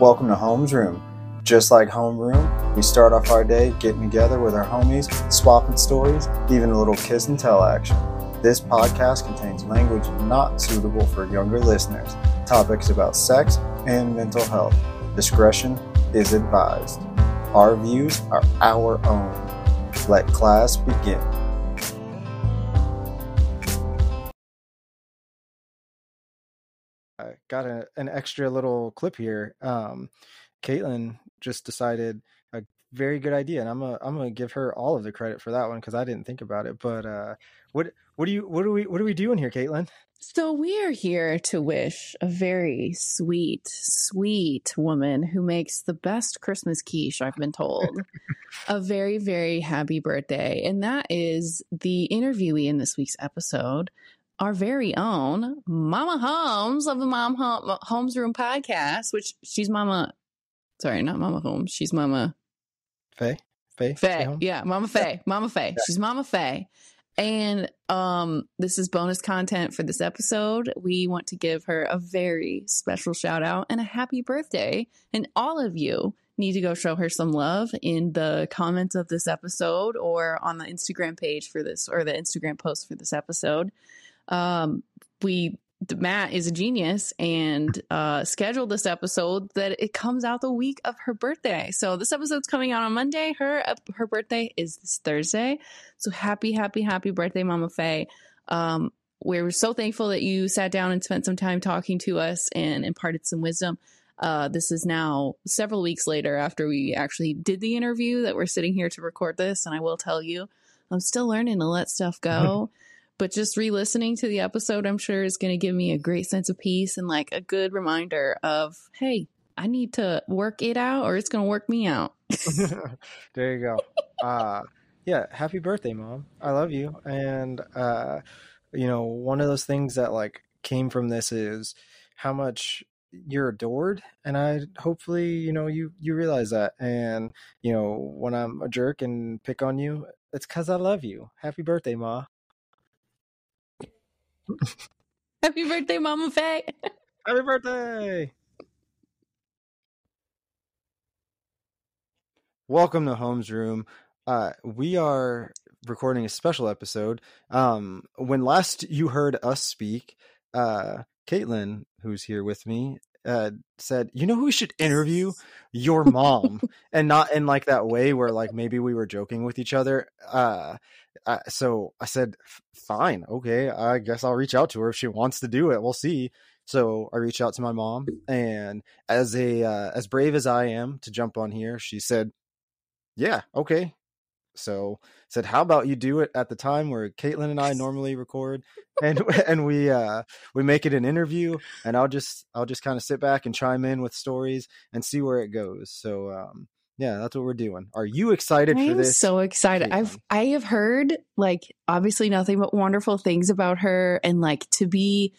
Welcome to Homes Room. Just like Homeroom, we start off our day getting together with our homies, swapping stories, even a little kiss and tell action. This podcast contains language not suitable for younger listeners, topics about sex and mental health. Discretion is advised. Our views are our own. Let class begin. I got a, an extra little clip here. Um, Kaitlin just decided a very good idea, and I'm a, I'm gonna give her all of the credit for that one because I didn't think about it. But uh, what what do you what are we what are we doing here, Kaitlin? So we are here to wish a very sweet, sweet woman who makes the best Christmas quiche I've been told a very, very happy birthday. And that is the interviewee in this week's episode, our very own Mama Homes of the Mom Homes Room podcast, which she's Mama, sorry, not Mama Homes, she's Mama Faye. Faye. Faye. Yeah, Mama Faye. Mama Faye. She's Mama Faye. And um, this is bonus content for this episode. We want to give her a very special shout out and a happy birthday. And all of you need to go show her some love in the comments of this episode or on the Instagram page for this or the Instagram post for this episode. Um, we Matt is a genius and uh, scheduled this episode that it comes out the week of her birthday. So this episode's coming out on Monday. Her her birthday is this Thursday. So happy, happy, happy birthday, Mama Faye. Um, we're so thankful that you sat down and spent some time talking to us and imparted some wisdom. Uh, this is now several weeks later after we actually did the interview that we're sitting here to record this. And I will tell you, I'm still learning to let stuff go. but just re-listening to the episode i'm sure is going to give me a great sense of peace and like a good reminder of hey i need to work it out or it's going to work me out. There you go. Uh yeah happy birthday mom. I love you. And uh you know one of those things that like came from this is how much you're adored. And i hopefully you know you you realize that. And you know when i'm a jerk and pick on you it's because i love you. Happy birthday ma Happy birthday, Mama Faye. Happy birthday. Welcome to Homes Room. Uh, we are recording a special episode. Um, when last you heard us speak, uh, Kaitlin, who's here with me, uh, said, "You know who we should interview? Your mom," and not in like that way where like maybe we were joking with each other. Uh, uh, so I said, "Fine, okay, I guess I'll reach out to her if she wants to do it. We'll see." So I reached out to my mom, and as a uh, as brave as I am to jump on here, she said, "Yeah, okay, so said, "How about you do it at the time where Kaitlin and I normally record, and and we uh, we make it an interview, and I'll just I'll just kind of sit back and chime in with stories and see where it goes." So um, yeah, that's what we're doing. Are you excited I for this? so excited. I've I have heard like obviously nothing but wonderful things about her, and like to be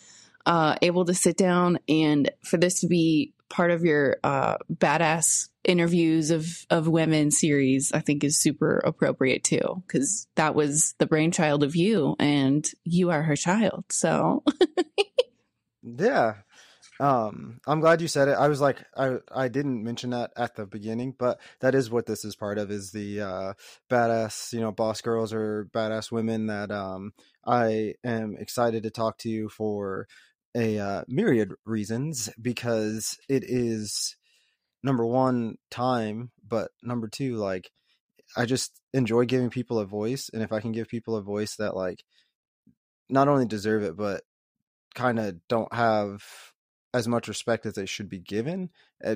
uh, able to sit down and for this to be part of your uh, badass interviews of of women series i think is super appropriate too because that was the brainchild of you and you are her child so yeah um i'm glad you said it. I was like i i didn't mention that at the beginning but that is what this is part of is the uh badass you know boss girls or badass women that um i am excited to talk to you for a uh, myriad reasons because it is number one time but number two like i just enjoy giving people a voice and if i can give people a voice that like not only deserve it but kind of don't have as much respect as they should be given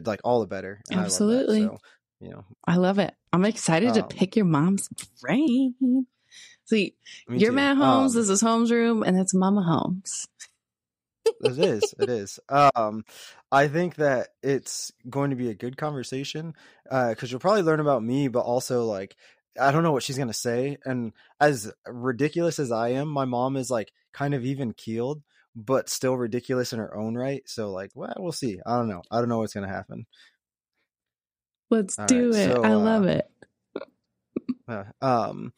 like all the better and absolutely so, you know i love it i'm excited um, to pick your mom's brain see you're too. matt homes um, this is homes room and that's mama homes it is. It is. Um, I think that it's going to be a good conversation because uh, you'll probably learn about me, but also like I don't know what she's gonna say. And as ridiculous as I am, my mom is like kind of even keeled, but still ridiculous in her own right. So like, well, we'll see. I don't know. I don't know what's gonna happen. Let's All do right, it. So, I love uh, it. Uh, um,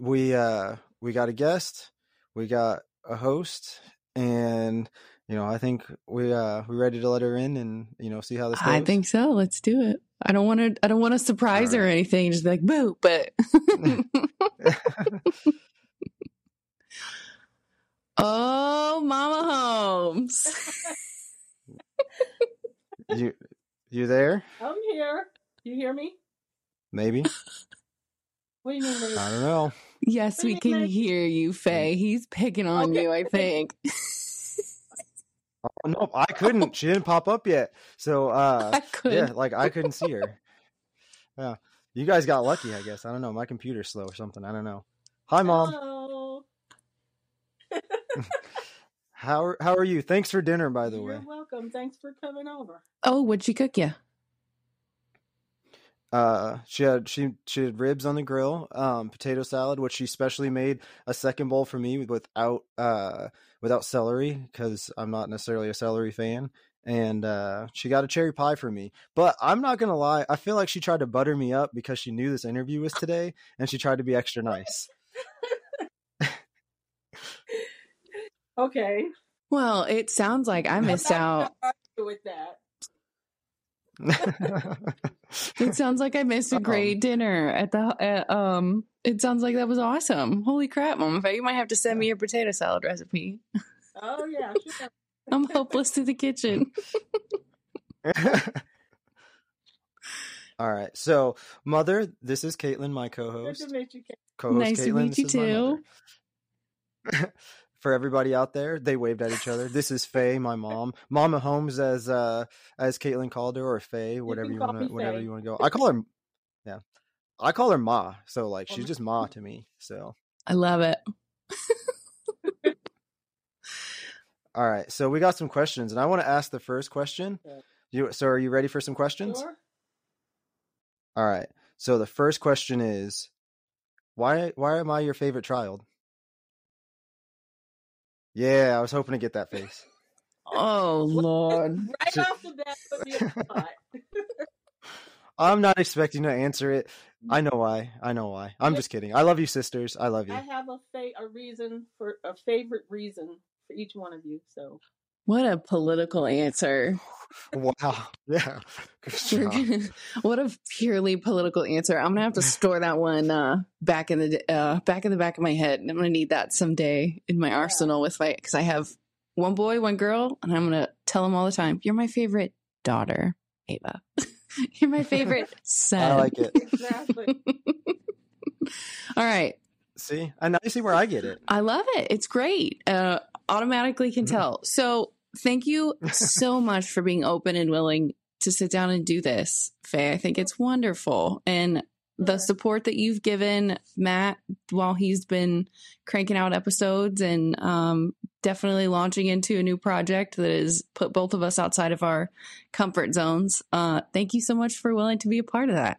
we uh we got a guest, we got a host, and you know, I think we uh we ready to let her in and you know see how this goes. I think so. Let's do it. I don't want to. I don't want to surprise her or anything. Just be like boo, but. oh, Mama Homes. you you there? I'm here. You hear me? Maybe What do you mean? Liz? I don't know. Yes, we can hear you, Faye. He's picking on Okay. you. I think. Oh, no, I couldn't. She didn't pop up yet. So uh I couldn't. yeah, like I couldn't see her. Yeah. You guys got lucky, I guess. I don't know. My computer's slow or something. I don't know. Hi mom. Hello. How are, how are you? Thanks for dinner by the way. You're way. welcome. Thanks for coming over. Oh, what'd she cook you? Uh she had she she had ribs on the grill, um potato salad which she specially made a second bowl for me without uh without celery cuz I'm not necessarily a celery fan. And uh she got a cherry pie for me. But I'm not going to lie, I feel like she tried to butter me up because she knew this interview was today and she tried to be extra nice. Okay. Well, it sounds like I missed out. not gonna argue with that. It sounds like I missed a Um, great dinner at the uh, um. It sounds like that was awesome. Holy crap, Mama Faye! You might have to send me your potato salad recipe. Oh yeah, sure. I'm hopeless to the kitchen. All right. So, mother, this is Kaitlin, my co-host. to meet you. Kate. Co-host Nice to meet you this is my too. Mother. For everybody out there, they waved at each other. This is Faye, my mom. Mama Homes, as uh as Kaitlin called her, or Faye, whatever you, call want to, whatever Faye. you want to go. I call her, yeah, I call her Ma. So like, she's just Ma to me. So, I love it. all right. So we got some questions, and I want to ask the first question. Okay. You so are you ready for some questions? Sure. All right. So the first question is, why why am I your favorite child? Yeah, I was hoping to get that face. Oh Lord. Right off the bat, put me on. I'm not expecting to answer it. I know why. I know why. I'm Yeah. just kidding. I love you, sisters. I love you. I have a fa- a reason for a favorite reason for each one of you. So What a political answer. Wow. Yeah. Good job. what a purely political answer. I'm gonna have to store that one uh, back in the uh, back in the back of my head. I'm gonna need that someday in my arsenal with my because I have one boy, one girl, and I'm gonna tell them all the time. You're my favorite daughter, Ava. You're my favorite son. I like it. exactly. all right. See, and now you see where I get it. I love it. It's great. Uh, automatically can Mm-hmm. tell. So thank you so much for being open and willing to sit down and do this, Faye. I think it's wonderful. And the support that you've given Matt while he's been cranking out episodes and um, definitely launching into a new project that has put both of us outside of our comfort zones. Uh, thank you so much for willing to be a part of that.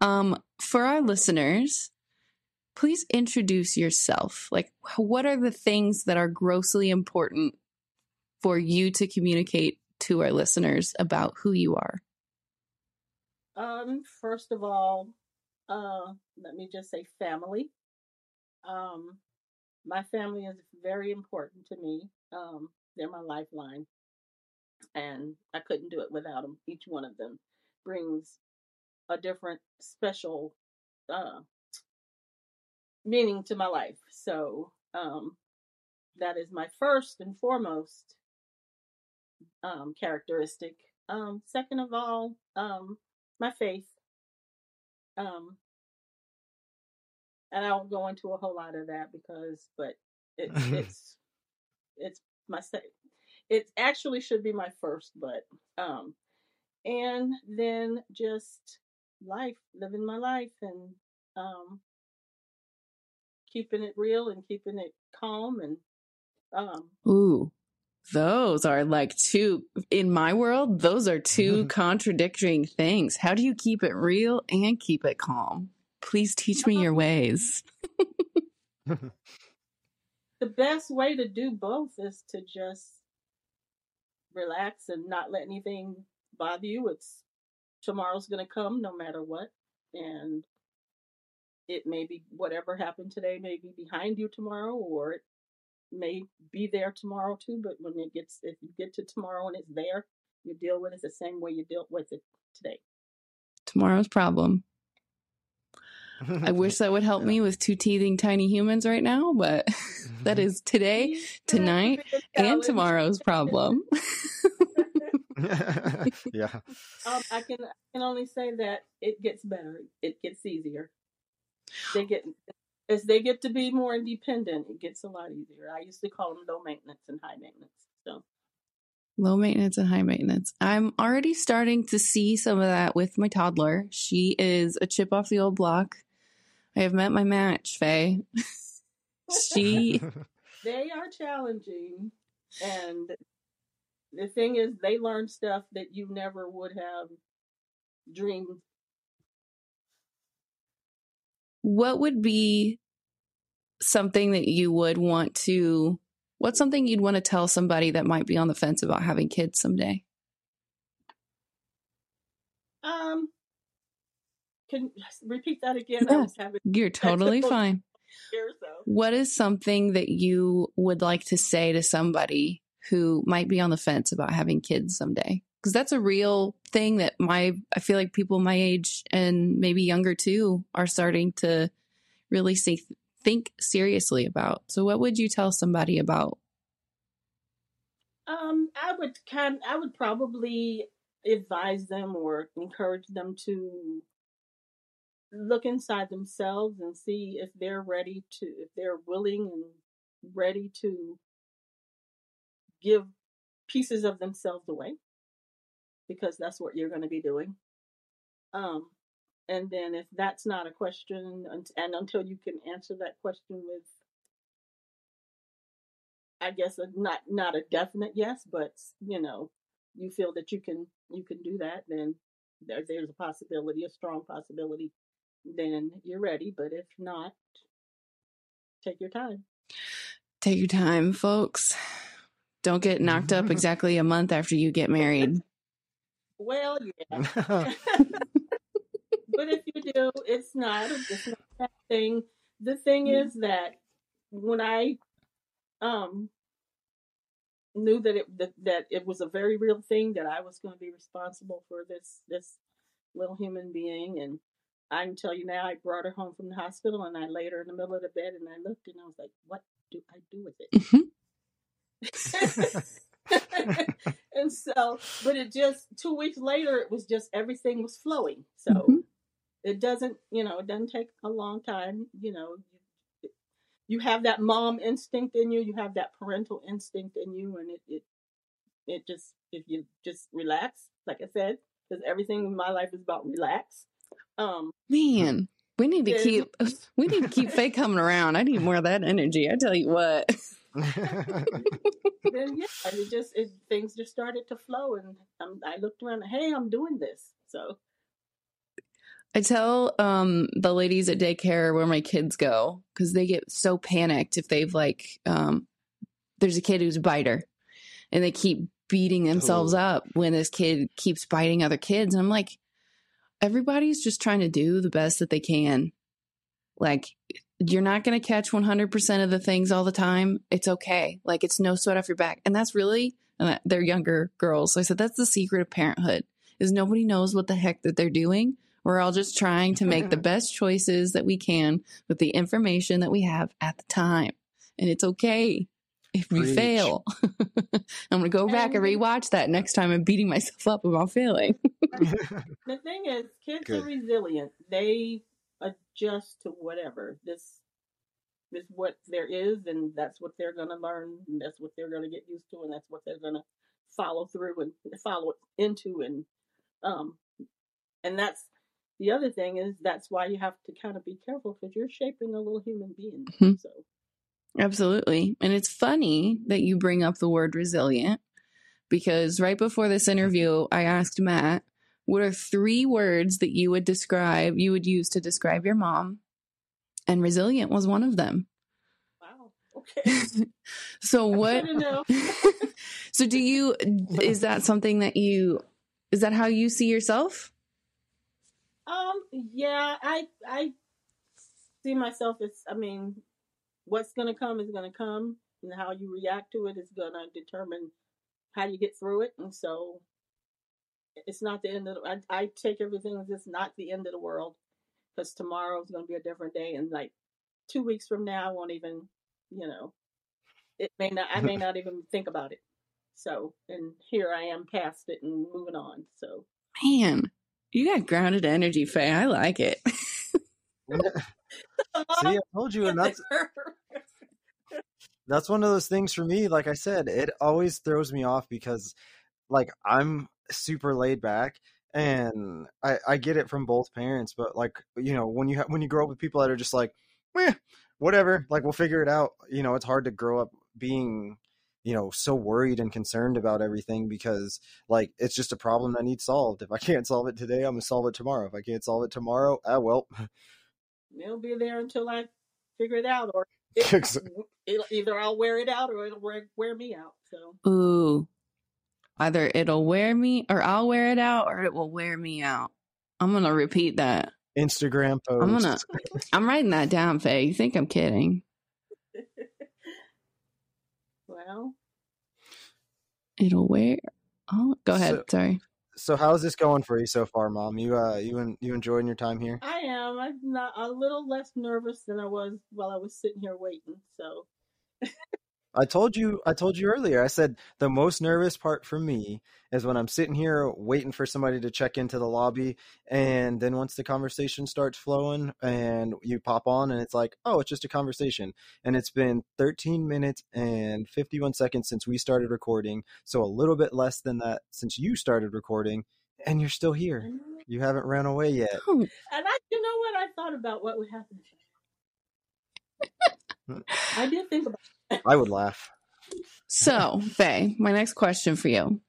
Um, for our listeners, please introduce yourself. Like, what are the things that are grossly important for you to communicate to our listeners about who you are? Um, first of all, uh, let me just say family. Um, my family is very important to me. Um, they're my lifeline, and I couldn't do it without them. Each one of them brings a different, special uh, meaning to my life. So, um, that is my first and foremost um, characteristic. Um, second of all, um, my faith. Um, and I won't go into a whole lot of that because, but it, it's it's my it actually should be my first, but um, and then just life, living my life, and um, keeping it real and keeping it calm and um, Ooh, those are like two, in my world, those are two mm-hmm. contradicting things. How do you keep it real and keep it calm? Please teach me your ways. the best way to do both is to just relax and not let anything bother you. It's tomorrow's going to come no matter what. And it may be whatever happened today may be behind you tomorrow, or it may be there tomorrow too, but when it gets, if you get to tomorrow and it's there, you deal with it the same way you dealt with it today. Tomorrow's problem. I wish that would help me with two teething tiny humans right now, but that is today tonight, and tomorrow's problem. yeah. Um, I can I can only say that it gets better. It gets easier. They get as they get to be more independent. It gets a lot easier. I used to call them low maintenance and high maintenance. So Low maintenance and high maintenance. I'm already starting to see some of that with my toddler. She is a chip off the old block. I have met my match, Faye. she they are challenging, and the thing is, they learn stuff that you never would have dreamed. What would be something that you would want to what's something you'd want to tell somebody that might be on the fence about having kids someday? Um, can repeat that again? I Yeah. having You're totally fine. so. What is something that you would like to say to somebody who might be on the fence about having kids someday? Because that's a real thing that my I feel like people my age and maybe younger too are starting to really see, think seriously about. So, what would you tell somebody about? Um, I would kind, I would probably advise them or encourage them to look inside themselves and see if they're ready to, if they're willing and ready to give pieces of themselves away, because that's what you're going to be doing. Um, and then if that's not a question, and, and until you can answer that question with I guess a, not not a definite yes, but you know, you feel that you can you can do that, then there, there's a possibility, a strong possibility. Then you're ready. But if not, take your time. Take your time, folks. Don't get knocked up exactly a month after you get married. Well, yeah, but if you do, it's not it's not that thing. The thing is that when I um knew that it that, that it was a very real thing that I was going to be responsible for this this little human being and I can tell you now I brought her home from the hospital and I laid her in the middle of the bed and I looked and I was like what do I do with it and so but it just two weeks later it was just everything was flowing so Mhm. it doesn't you know it doesn't take a long time you know you, you have that mom instinct in you you have that parental instinct in you and it it, it just if you just relax like i said because everything in my life is about relax um Man, we need to keep we need to keep Faye coming around. I need more of that energy. I tell you what. then yeah and it just it, things just started to flow and um, i looked around hey i'm doing this so I tell um the ladies at daycare where my kids go because they get so panicked if they've like um there's a kid who's a biter and they keep beating themselves Ooh. up when this kid keeps biting other kids and I'm like everybody's just trying to do the best that they can like you're not going to catch 100% of the things all the time it's okay like it's no sweat off your back and that's really and they're younger girls so I said that's the secret of parenthood is nobody knows what the heck that they're doing we're all just trying to make the best choices that we can with the information that we have at the time. And it's okay if we Preach. fail. I'm going to go back and And- rewatch that next time I'm beating myself up about failing. the thing is kids Good. are resilient they adjust to whatever this is what there is and that's what they're going to learn and that's what they're going to get used to and that's what they're going to follow through and follow into and um and that's the other thing is that's why you have to kind of be careful because you're shaping a little human being Mhm. so Absolutely. And it's funny that you bring up the word resilient because right before this interview, I asked Matt, what are three words that you would describe, you would use to describe your mom? And resilient was one of them. wow okay so what to so do you is that something that you is that how you see yourself Um, yeah, I I see myself as I mean, what's gonna come is gonna come. and how you react to it is gonna determine how you get through it. And so it's not the end of the, I, I take everything as it's not the end of the world because tomorrow is going to be a different day. And like two weeks from now, I won't even, you know, it may not, I may not even think about it. So, and here I am past it and moving on. So, Man, you got grounded energy, Faye. I like it. See, I told you, and that's that's one of those things for me. Like I said, it always throws me off because, like, I'm super laid back, and I I get it from both parents. But like, you know, when you ha- when you grow up with people that are just like, eh, whatever, like we'll figure it out. You know, it's hard to grow up being you know so worried and concerned about everything because like it's just a problem that needs solved if i can't solve it today i'm gonna solve it tomorrow if i can't solve it tomorrow ah well it'll be there until I figure it out, or it, it'll, either I'll wear it out or it'll wear, wear me out. So, Ooh. Either it'll wear me or I'll wear it out or it will wear me out. I'm going to repeat that. instagram post I'm going to, I'm writing that down, Faye. You think I'm kidding? well, It'll wear. Oh, go ahead. So- Sorry. so how's this going for you so far mom you uh you and you enjoying your time here I am. I'm not a little less nervous than I was while I was sitting here waiting. So, I told you I told you earlier. I said the most nervous part for me is when I'm sitting here waiting for somebody to check into the lobby and then once the conversation starts flowing and you pop on and it's like, "Oh, it's just a conversation." And it's been 13 minutes and 51 seconds since we started recording, so a little bit less than that since you started recording and you're still here. Mm-hmm. You haven't ran away yet. And I, you know what? I thought about what would happen. Hmm. I did think about. I would laugh. So, Faye, my next question for you.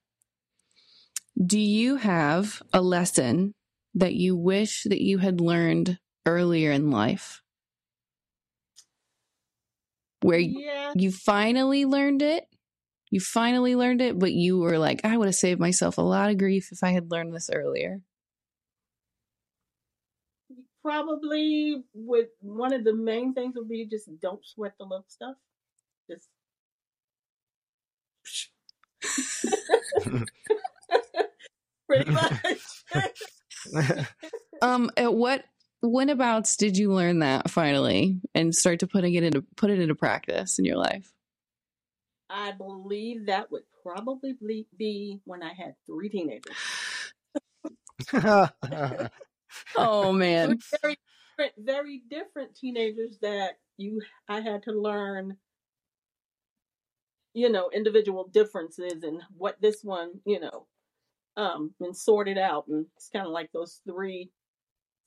Do you have a lesson that you wish that you had learned earlier in life? Where Yeah, you finally learned it? You finally learned it, but you were like, I would have saved myself a lot of grief if I had learned this earlier. probably would. One of the main things would be just don't sweat the little stuff. Just pretty much. Um, at what when abouts did you learn that finally and start to putting it into put it into practice in your life? I believe that would probably be- be when I had three teenagers. Oh man. Very different, very different teenagers that you I had to learn, you know, individual differences and what this one, you know, um, and sort it out. And it's kind of like those three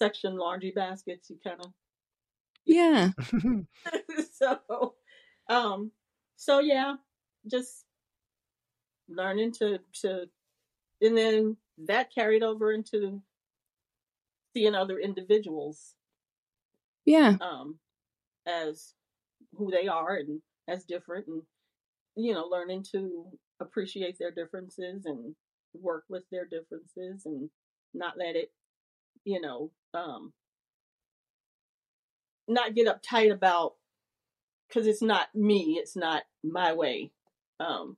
section laundry baskets. You kind of Yeah. so, um, so yeah, just learning to to, and then that carried over into seeing other individuals Yeah. um as who they are and as different and you know learning to appreciate their differences and work with their differences and not let it you know um not get uptight about because it's not me it's not my way um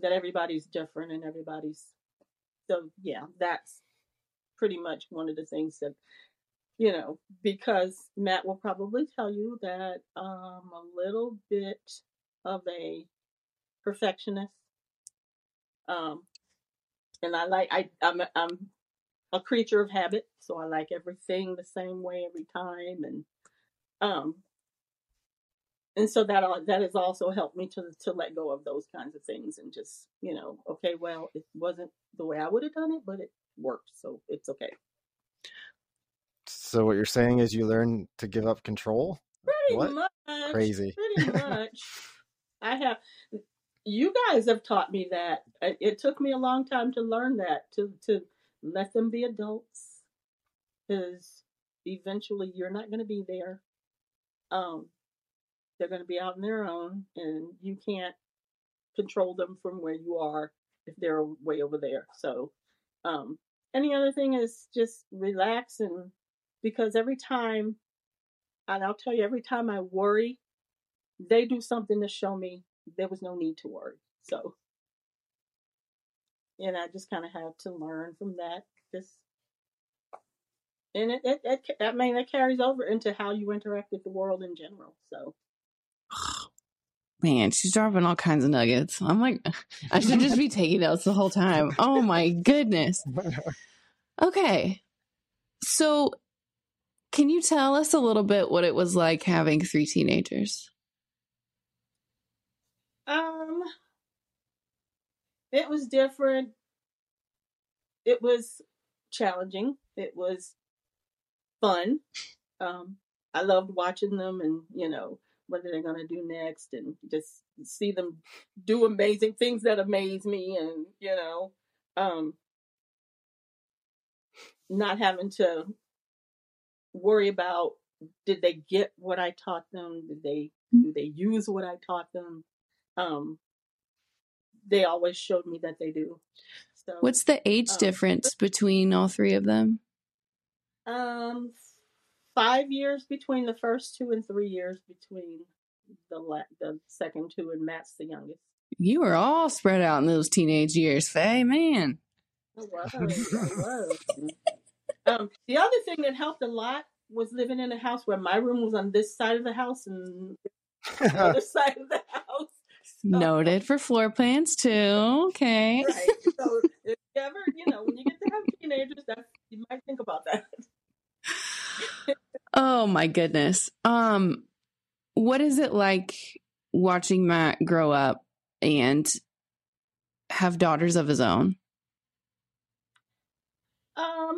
that everybody's different and everybody's so yeah that's pretty much one of the things that you know because matt will probably tell you that um a little bit of a perfectionist um and i like i i'm a, i'm a creature of habit so i like everything the same way every time and um and so that that has also helped me to to let go of those kinds of things and just you know okay well it wasn't the way i would have done it but it worked so it's okay so what you're saying is you learn to give up control? pretty What? much Crazy. pretty much i have you guys have taught me that. It took me a long time to learn that to to let them be adults because eventually you're not going to be there. Um they're going to be out on their own and you can't control them from where you are if they're way over there. So um other thing is just relax and because every time and i'll tell you every time i worry they do something to show me there was no need to worry. So, and I just kind of had to learn from that. Just, and it, it, it, I mean, it carries over into how you interact with the world in general. So, Man, she's dropping all kinds of nuggets. I'm like, I should just be taking notes the whole time. Oh my goodness. Okay. So, can you tell us a little bit what it was like having three teenagers? Um, it was different. It was challenging. It was fun. Um, I loved watching them and, you know, what are they going to do next and just see them do amazing things that amaze me and, you know, um, not having to worry about did they get what I taught them? Did they do they use what I taught them? Um, they always showed me that they do. So What's the age um, difference between all three of them? Um, five years between the first two and three years between the la- the second two and Matt's the youngest. You were all spread out in those teenage years, Faye. Man. I was, I was. um, the other thing that helped a lot was living in a house where my room was on this side of the house and the other side of the house. Noted for floor plans too. Okay. Right. So if you ever, you know, when you get to have teenagers, that you might think about that. Oh my goodness. Um what is it like watching Matt grow up and have daughters of his own? Um,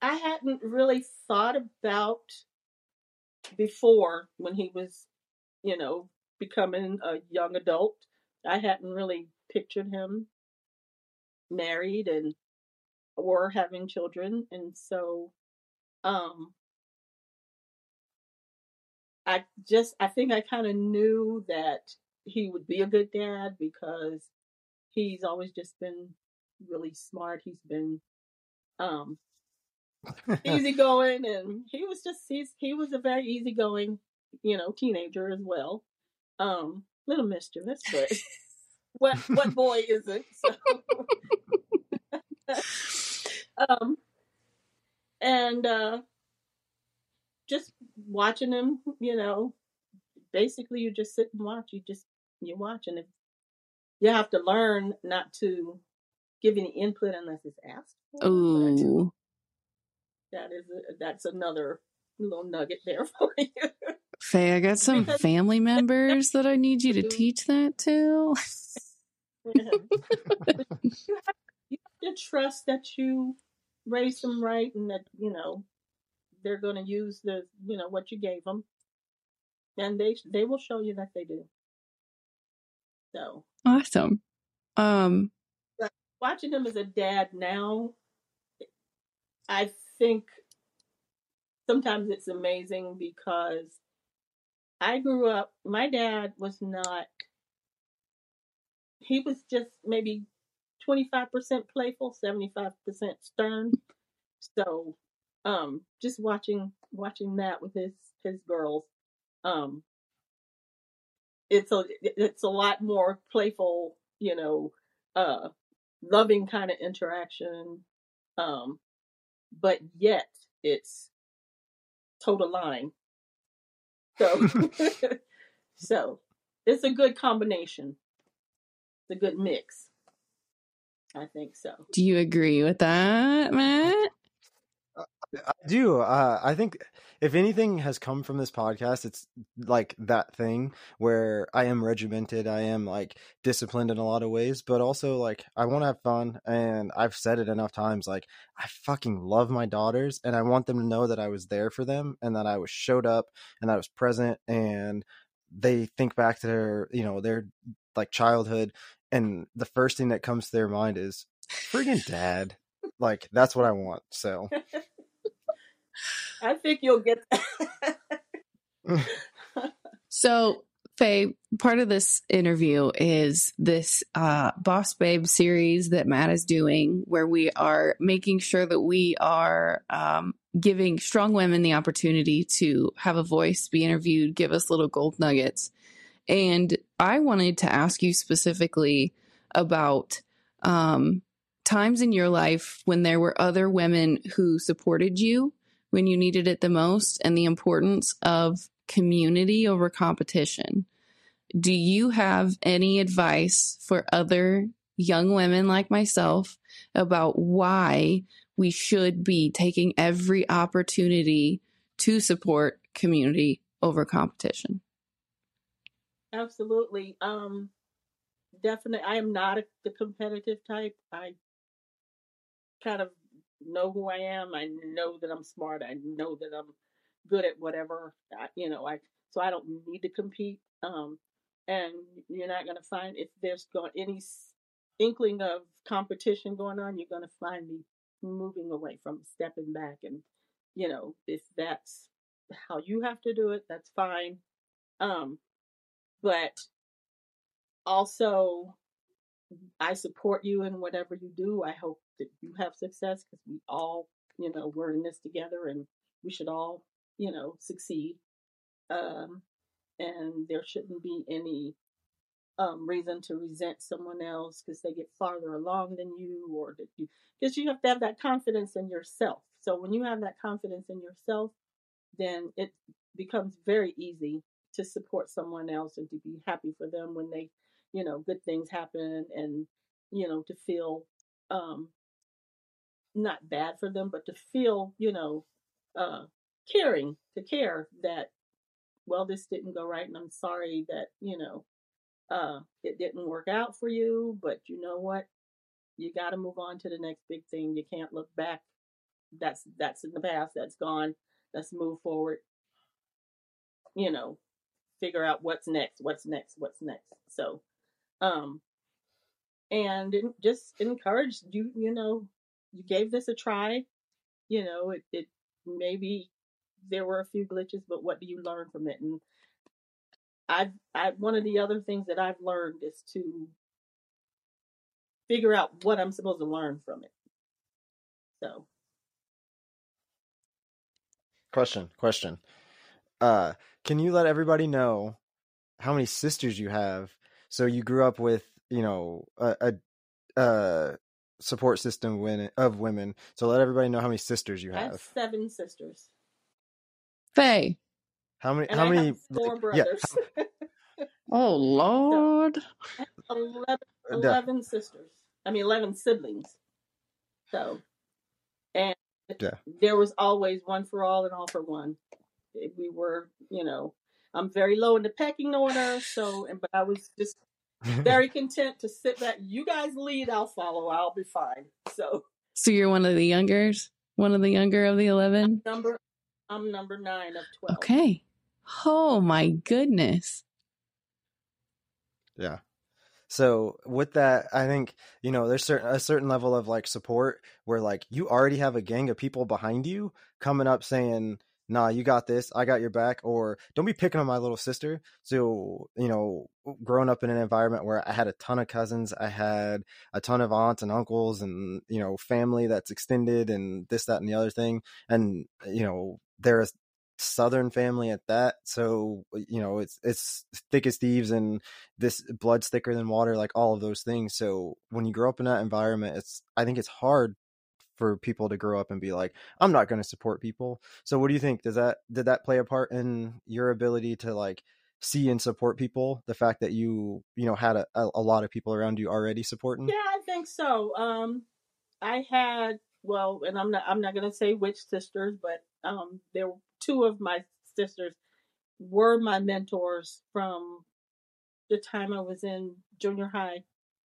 I hadn't really thought about before when he was, you know, becoming a young adult. I hadn't really pictured him married and or having children, and so, um, I just I think I kind of knew that he would be a good dad because he's always just been really smart. He's been um easygoing and he was just he's he was a very easygoing, you know, teenager as well. Um little mischievous, but what what boy isn't? So um and uh just watching him, you know, basically you just sit and watch. You just you watch and if you have to learn not to give any input unless it's asked Ooh. that is a, that's another little nugget there for you. Faye, I got some family members that I need you to teach that to. You, have, you have to trust that you raised them right and that you know they're going to use the you know what you gave them, and they they will show you that they do. So Awesome. Um watching him as a dad now, I think sometimes it's amazing because I grew up, my dad was not, he was just maybe 25% playful, 75% stern. So, um, just watching, watching that with his, his girls, um, it's a, it's a lot more playful, you know, uh, loving kind of interaction. Um, but yet it's total line. So, so it's a good combination. It's a good mix. I think so. do you agree with that, Matt? I do. Uh, I think if anything has come from this podcast, it's like that thing where I am regimented, I am like disciplined in a lot of ways, but also like I want to have fun. And I've said it enough times, like I fucking love my daughters, and I want them to know that I was there for them, and that I was showed up, and that I was present, and they think back to their, you know, their like childhood, and the first thing that comes to their mind is friggin' dad. Like that's what I want. So. I think you'll get that. So Faye, part of this interview is this uh, Boss Babe series that Matt is doing, where we are making sure that we are um, giving strong women the opportunity to have a voice, be interviewed, give us little gold nuggets. And I wanted to ask you specifically about um, times in your life when there were other women who supported you when you needed it the most and the importance of community over competition. Do you have any advice for other young women like myself about why we should be taking every opportunity to support community over competition? Absolutely. Um, definitely. I am not a, the competitive type. I kind of know who I am. I know that I'm smart. I know that I'm good at whatever. I, you know, I so I don't need to compete. Um, and you're not going to find if there's going any inkling of competition going on, you're going to find me moving away from stepping back. And you know, if that's how you have to do it, that's fine. Um, but also I support you in whatever you do. I hope that you have success because we all, you know, we're in this together and we should all, you know, succeed. Um, and there shouldn't be any um, reason to resent someone else because they get farther along than you or that you, because you have to have that confidence in yourself. So when you have that confidence in yourself, then it becomes very easy to support someone else and to be happy for them when they you know, good things happen and, you know, to feel um not bad for them, but to feel, you know, uh caring, to care that, well, this didn't go right and I'm sorry that, you know, uh it didn't work out for you, but you know what? You gotta move on to the next big thing. You can't look back. That's that's in the past, that's gone. Let's move forward. You know, figure out what's next, what's next, what's next. So um, and just encourage you. You know, you gave this a try. You know, it, it maybe there were a few glitches, but what do you learn from it? And I've, I one of the other things that I've learned is to figure out what I'm supposed to learn from it. So, question, question. Uh, can you let everybody know how many sisters you have so you grew up with, you know, a, a, a support system of women. So let everybody know how many sisters you have. I have seven sisters. Faye. How many? And how I many? four like, brothers. Yeah. oh Lord. So, 11, 11 sisters. I mean, eleven siblings. So, and yeah. there was always one for all and all for one. We were, you know, I'm very low in the pecking order, so and but I was just very content to sit back. You guys lead, I'll follow. I'll be fine. So So you're one of the youngers? One of the younger of the 11? I'm number I'm number 9 of 12. Okay. Oh my goodness. Yeah. So with that, I think you know there's certain a certain level of like support where like you already have a gang of people behind you coming up saying, nah, you got this, I got your back, or don't be picking on my little sister. So, you know, growing up in an environment where I had a ton of cousins, I had a ton of aunts and uncles and, you know, family that's extended and this, that, and the other thing. And, you know, they're a southern family at that. So, you know, it's, it's thick as thieves and this blood's thicker than water, like all of those things. So when you grow up in that environment, it's, I think it's hard for people to grow up and be like i'm not going to support people. So what do you think? Does that did that play a part in your ability to like see and support people? The fact that you you know had a, a lot of people around you already supporting? Yeah i think so um i had well and i'm not i'm not going to say which sisters but um there were two of my sisters were my mentors from the time i was in junior high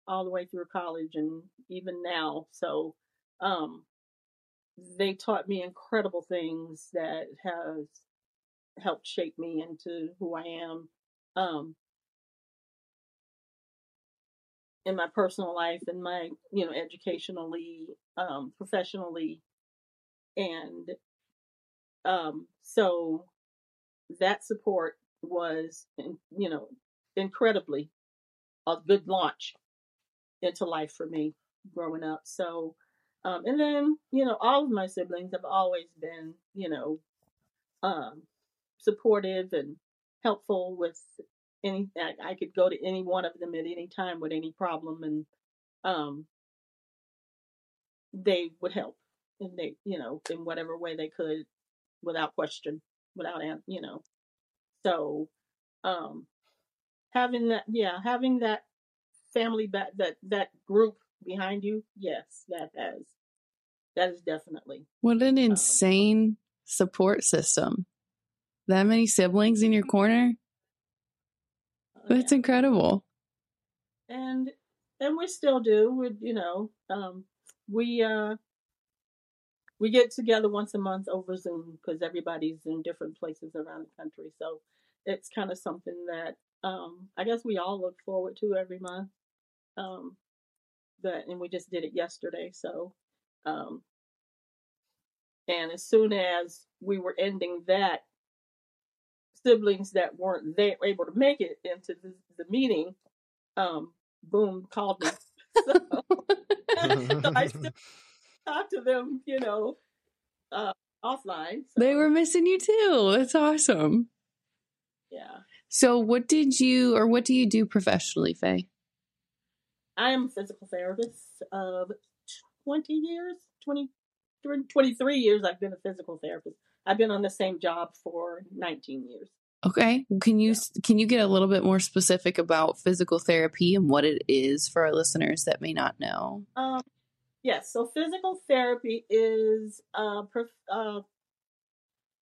all the way through college and even now so um, they taught me incredible things that has helped shape me into who I am. Um, in my personal life in my you know educationally um professionally and um so that support was, you know, incredibly a good launch into life for me growing up. So, um, and then, you know, all of my siblings have always been, you know, um, supportive and helpful with any, I, I, could go to any one of them at any time with any problem and, um, they would help and they, you know, in whatever way they could without question, without, you know, so, um, having that, yeah, having that family back, that, that group behind you, yes, that has, that is definitely. What an um, insane um, support system. That many siblings in your corner? Oh, That's yeah. incredible. And, and we still do, we, you know, um, we, uh, we get together once a month over Zoom because everybody's in different places around the country. So it's kind of something that um, I guess we all look forward to every month. Um, but and we just did it yesterday. So, um, and as soon as we were ending that, siblings that weren't there able to make it into the, the meeting, um, boom, called me. so, so I still talk to them, you know, uh, offline. So. They were missing you too. That's awesome. Yeah. So, what did you, or what do you do professionally, Faye? I am a physical therapist of 20 years, 20, 23 years I've been a physical therapist. I've been on the same job for 19 years. Okay. Can you yeah. can you get a little bit more specific about physical therapy and what it is for our listeners that may not know? Um, yes. So physical therapy is a, a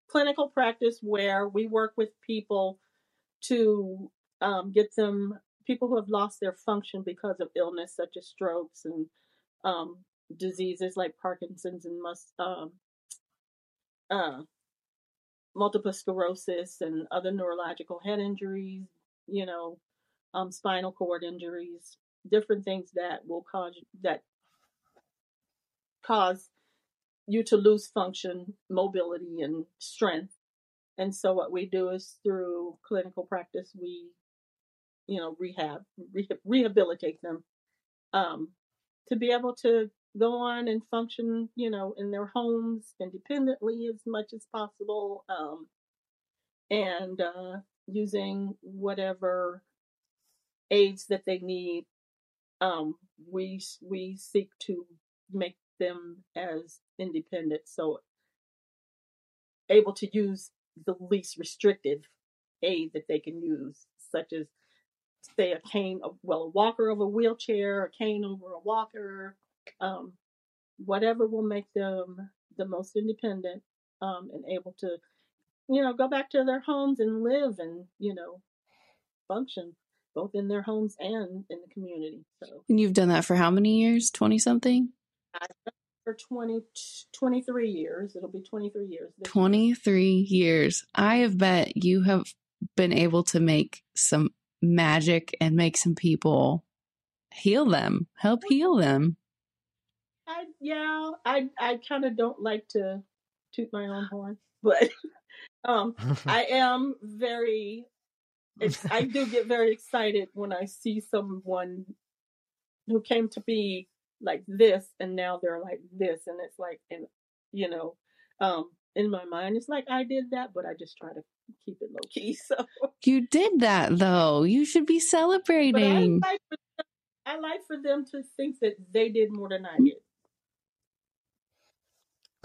clinical practice where we work with people to um, get them people who have lost their function because of illness, such as strokes and um, diseases like Parkinson's and um, uh, multiple sclerosis and other neurological head injuries, you know, um, spinal cord injuries, different things that will cause that cause you to lose function, mobility, and strength. And so what we do is through clinical practice, we, you know, rehab, rehabilitate them um, to be able to go on and function, you know, in their homes independently as much as possible, um, and uh, using whatever aids that they need. Um, we we seek to make them as independent, so able to use the least restrictive aid that they can use, such as say a cane, well, a walker of a wheelchair, a cane over a walker, um, whatever will make them the most independent um, and able to, you know, go back to their homes and live and you know function both in their homes and in the community. So, and you've done that for how many years? Twenty something for 20, 23 years. It'll be 23 years. 23 year. years. I have bet you have been able to make some magic and make some people heal them, help heal them. I, yeah, I, I kind of don't like to toot my own horn, but um, I am very, I do get very excited when I see someone who came to be like this and now they're like this and it's like and you know um in my mind it's like i did that but i just try to keep it low key so you did that though you should be celebrating I like, them, I like for them to think that they did more than i did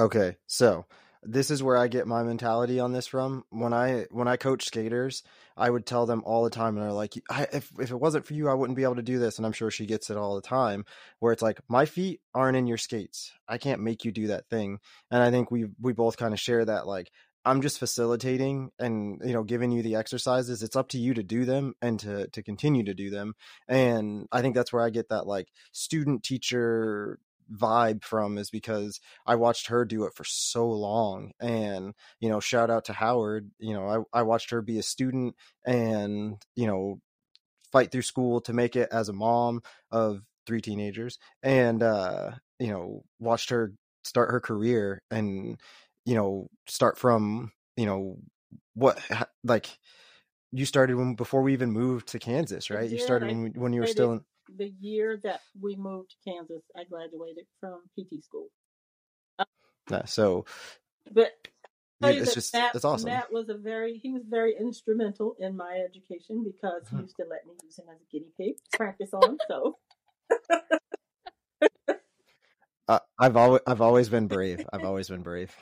okay so this is where I get my mentality on this from. When I when I coach skaters, I would tell them all the time, and they're like, "If if it wasn't for you, I wouldn't be able to do this." And I'm sure she gets it all the time, where it's like, "My feet aren't in your skates. I can't make you do that thing." And I think we we both kind of share that. Like, I'm just facilitating and you know giving you the exercises. It's up to you to do them and to to continue to do them. And I think that's where I get that like student teacher vibe from is because I watched her do it for so long. And, you know, shout out to Howard. You know, I, I watched her be a student and, you know, fight through school to make it as a mom of three teenagers and, uh, you know, watched her start her career and, you know, start from, you know, what, like, you started when before we even moved to Kansas, right? You started when when you were still in. The year that we moved to Kansas, I graduated from PT school. Yeah, so But yeah, it's that just Matt, that's awesome. Matt was a very he was very instrumental in my education because he Mhm. used to let me use him as a guinea pig to practice on. So Uh, I've always I've always been brave. I've always been brave.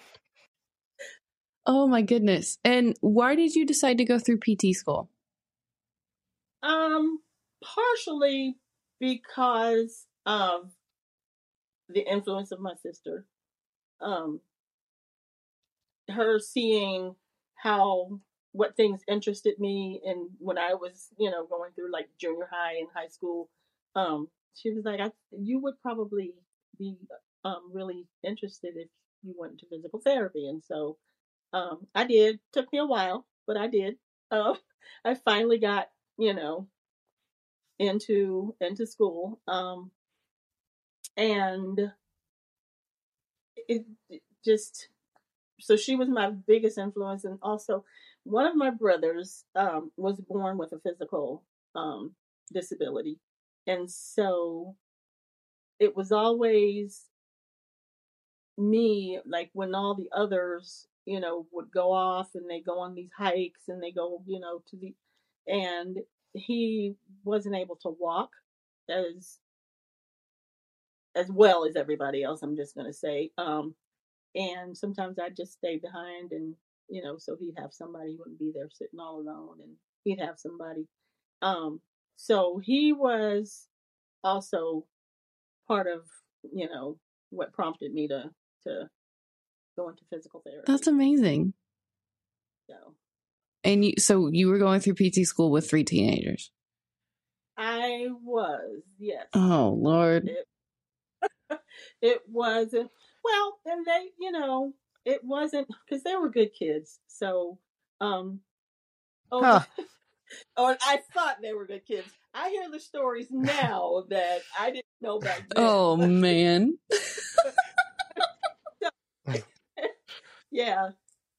Oh my goodness. And why did you decide to go through PT school? um partially because of the influence of my sister. Um her seeing how what things interested me and when I was, you know, going through like junior high and high school, um, she was like, I you would probably be um really interested if you went to physical therapy. And so um I did. Took me a while, but I did. Uh, I finally got, you know, into into school. Um and it just so she was my biggest influence and also one of my brothers um, was born with a physical um, disability and so it was always me like when all the others you know would go off and they go on these hikes and they go you know to the and he wasn't able to walk as as well as everybody else i'm just going to say um and sometimes i'd just stay behind and you know so he'd have somebody he wouldn't be there sitting all alone and he'd have somebody um so he was also part of you know what prompted me to to go into physical therapy That's amazing. so And you, so you were going through PT school with three teenagers. i was yes Oh Lord. it it wasn't well and they you know it wasn't because they were good kids so um oh Huh. or i thought they were good kids i hear the stories now that i didn't know back then Oh man. yeah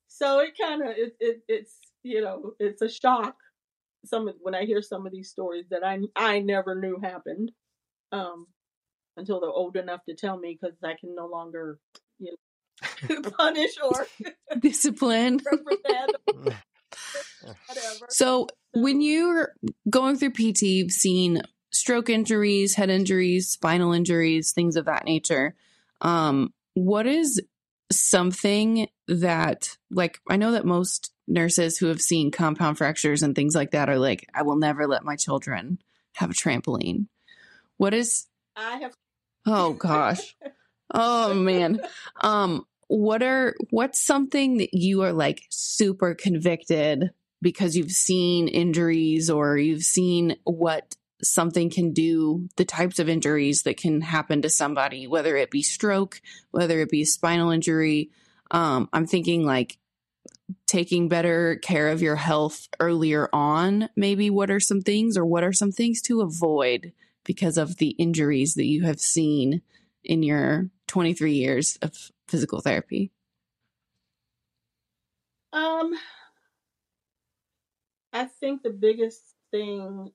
so it kind of it, it it's you know it's a shock some of when i hear some of these stories that i i never knew happened um until they're old enough to tell me because i can no longer you know punish or Discipline. or So when you're going through PT, you've seen stroke injuries, head injuries, spinal injuries, things of that nature. Um, what is something that, like, I know that most nurses who have seen compound fractures and things like that are like, I will never let my children have a trampoline. What is, i have oh gosh. Oh man. Um, what are, what's something that you are like super convicted because you've seen injuries or you've seen what something can do, the types of injuries that can happen to somebody, whether it be stroke, whether it be spinal injury. Um, I'm thinking like taking better care of your health earlier on. Maybe what are some things or what are some things to avoid because of the injuries that you have seen in your 23 years of physical therapy? Um, I think the biggest thing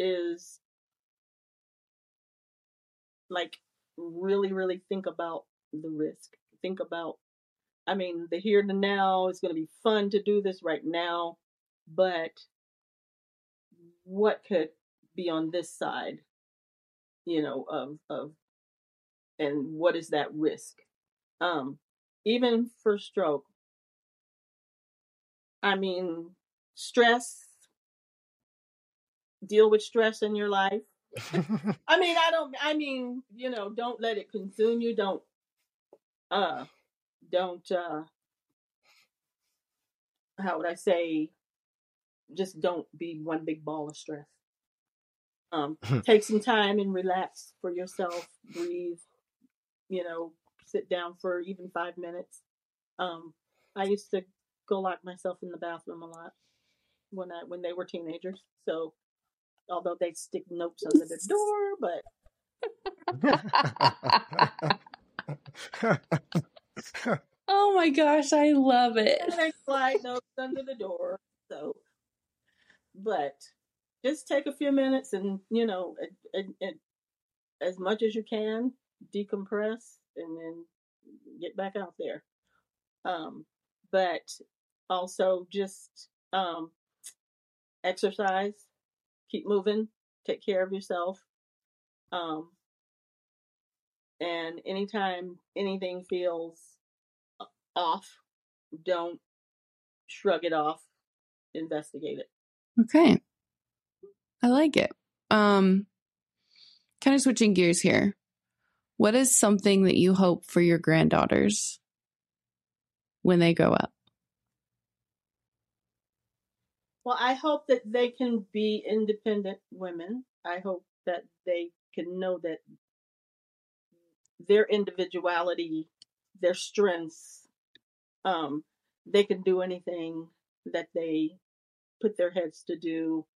is like really, really think about the risk. Think about, I mean, the here and the now is going to be fun to do this right now, but what could be on this side, you know, of, of, and what is that risk? Um, even for stroke, I mean, stress, deal with stress in your life. I mean, I don't, I mean, you know, don't let it consume you. Don't, uh, don't, uh, how would I say, just don't be one big ball of stress. Um, take some time and relax for yourself, breathe, you know, sit down for even five minutes. Um, I used to go lock myself in the bathroom a lot when I when they were teenagers. So although they stick notes under the door, but Oh my gosh, I love it. they slide notes under the door. So but just take a few minutes and you know as much as you can decompress and then get back out there um, but also just um, exercise keep moving take care of yourself um, and anytime anything feels off don't shrug it off investigate it okay I like it. Um, kind of switching gears here. What is something that you hope for your granddaughters when they grow up? Well, I hope that they can be independent women. I hope that they can know that their individuality, their strengths, um, they can do anything that they put their heads to do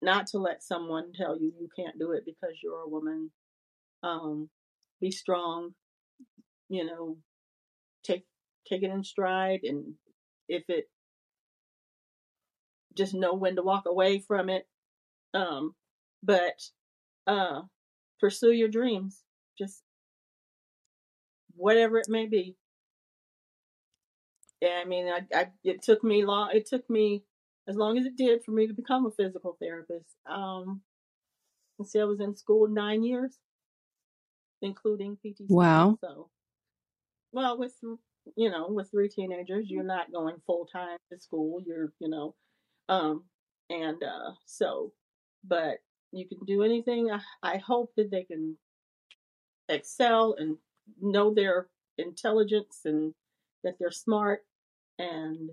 not to let someone tell you you can't do it because you're a woman. Um, be strong, you know, take take it in stride and if it just know when to walk away from it. Um, but uh pursue your dreams. Just whatever it may be. Yeah, I mean, I, I it took me long. It took me as long as it did for me to become a physical therapist. Um, let's see, I was in school nine years, including PTC. Wow. So, well, with you know, with three teenagers, you're not going full time to school. You're, you know, um, and uh, so, but you can do anything. I, I hope that they can excel and know their intelligence and that they're smart and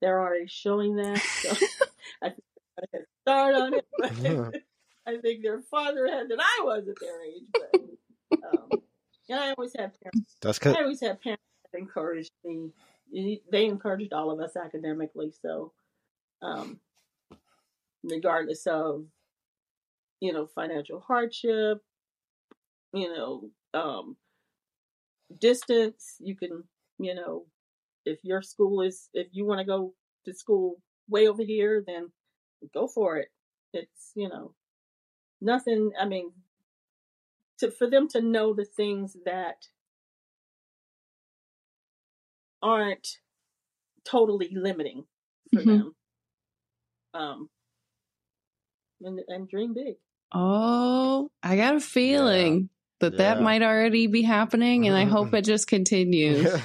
they're already showing that. So I think I had start on it, but I think they're farther ahead than I was at their age. But um, and I always had parents. That's good. I always had parents that encouraged me. They encouraged all of us academically. So, um, regardless of you know financial hardship, you know um, distance, you can you know if your school is if you want to go to school way over here, then go for it. It's you know nothing. I mean, to for them to know the things that aren't totally limiting for mm-hmm. them. Um, and, and dream big. Oh, I got a feeling yeah. that yeah. that might already be happening, and I hope it just continues.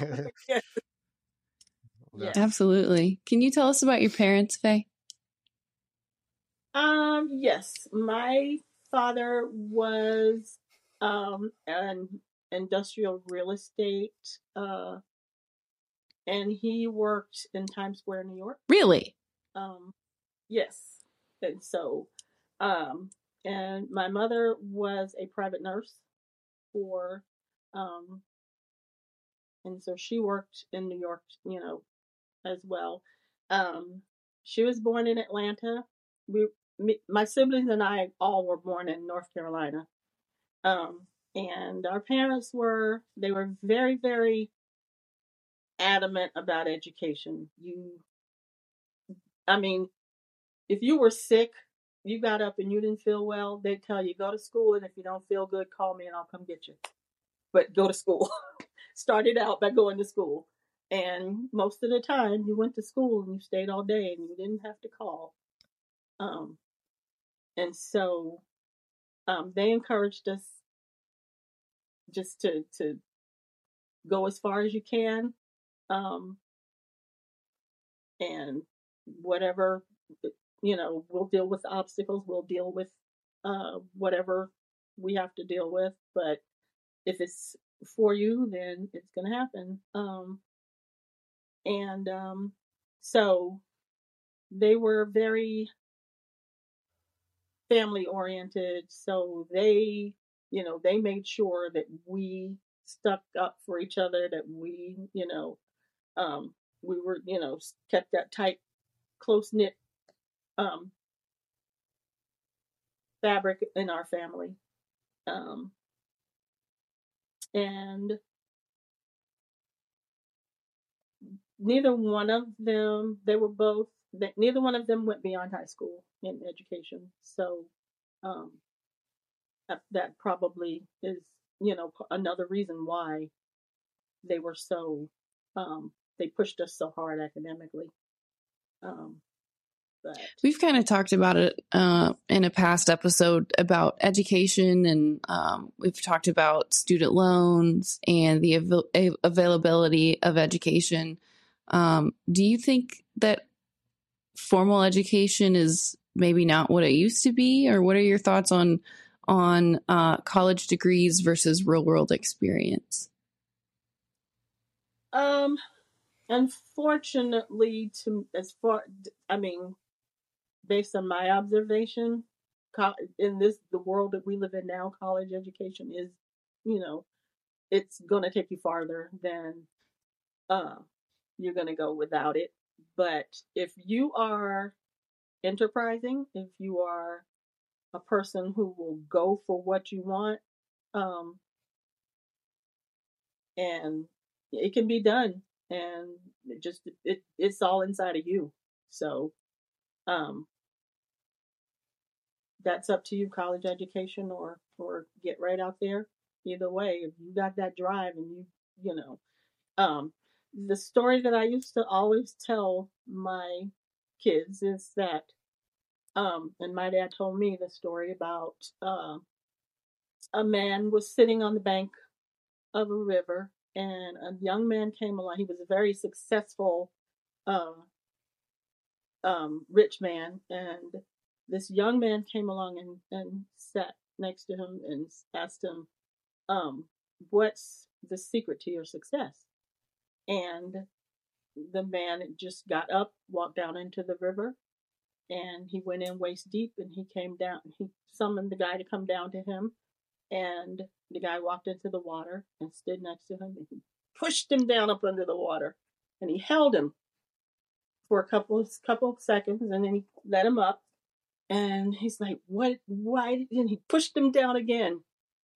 Yeah. Absolutely. Can you tell us about your parents, Faye? Um, yes. My father was um an industrial real estate uh and he worked in Times Square, New York. Really? Um yes. And so um and my mother was a private nurse for um and so she worked in New York, you know, as well. Um, she was born in Atlanta. We, me, my siblings and I all were born in North Carolina. Um, and our parents were, they were very, very adamant about education. You, I mean, if you were sick, you got up and you didn't feel well, they'd tell you, go to school, and if you don't feel good, call me and I'll come get you. But go to school. Started out by going to school. And most of the time, you went to school and you stayed all day and you didn't have to call. Um, and so um, they encouraged us just to to go as far as you can, um, and whatever you know, we'll deal with obstacles. We'll deal with uh, whatever we have to deal with. But if it's for you, then it's going to happen. Um, and um, so they were very family oriented. So they, you know, they made sure that we stuck up for each other, that we, you know, um, we were, you know, kept that tight, close knit um, fabric in our family. Um, and neither one of them they were both they, neither one of them went beyond high school in education. So um, that, that probably is, you know, another reason why they were so, um, they pushed us so hard academically. Um, but We've kind of talked about it uh, in a past episode about education, and um, we've talked about student loans and the av- availability of education. Um, do you think that formal education is maybe not what it used to be, or what are your thoughts on on uh, college degrees versus real world experience? Um, unfortunately, to as far, I mean, based on my observation, in this the world that we live in now, college education is, you know, it's going to take you farther than uh, you're going to go without it. But if you are enterprising, if you are a person who will go for what you want, um, and it can be done, and it just it it's all inside of you. So, um, that's up to you, college education or or get right out there. Either way, if you got that drive and you you know, um, the story that I used to always tell my kids is that, um, and my dad told me the story about uh, a man was sitting on the bank of a river, and a young man came along. He was a very successful, uh, um, rich man, and this young man came along and, and sat next to him and asked him, um, "What's the secret to your success?" And the man just got up, walked down into the river, and he went in waist deep and he came down. He summoned the guy to come down to him, and the guy walked into the water and stood next to him and he pushed him down up under the water and he held him for a couple couple of seconds and then he let him up and he's like what why did and he pushed him down again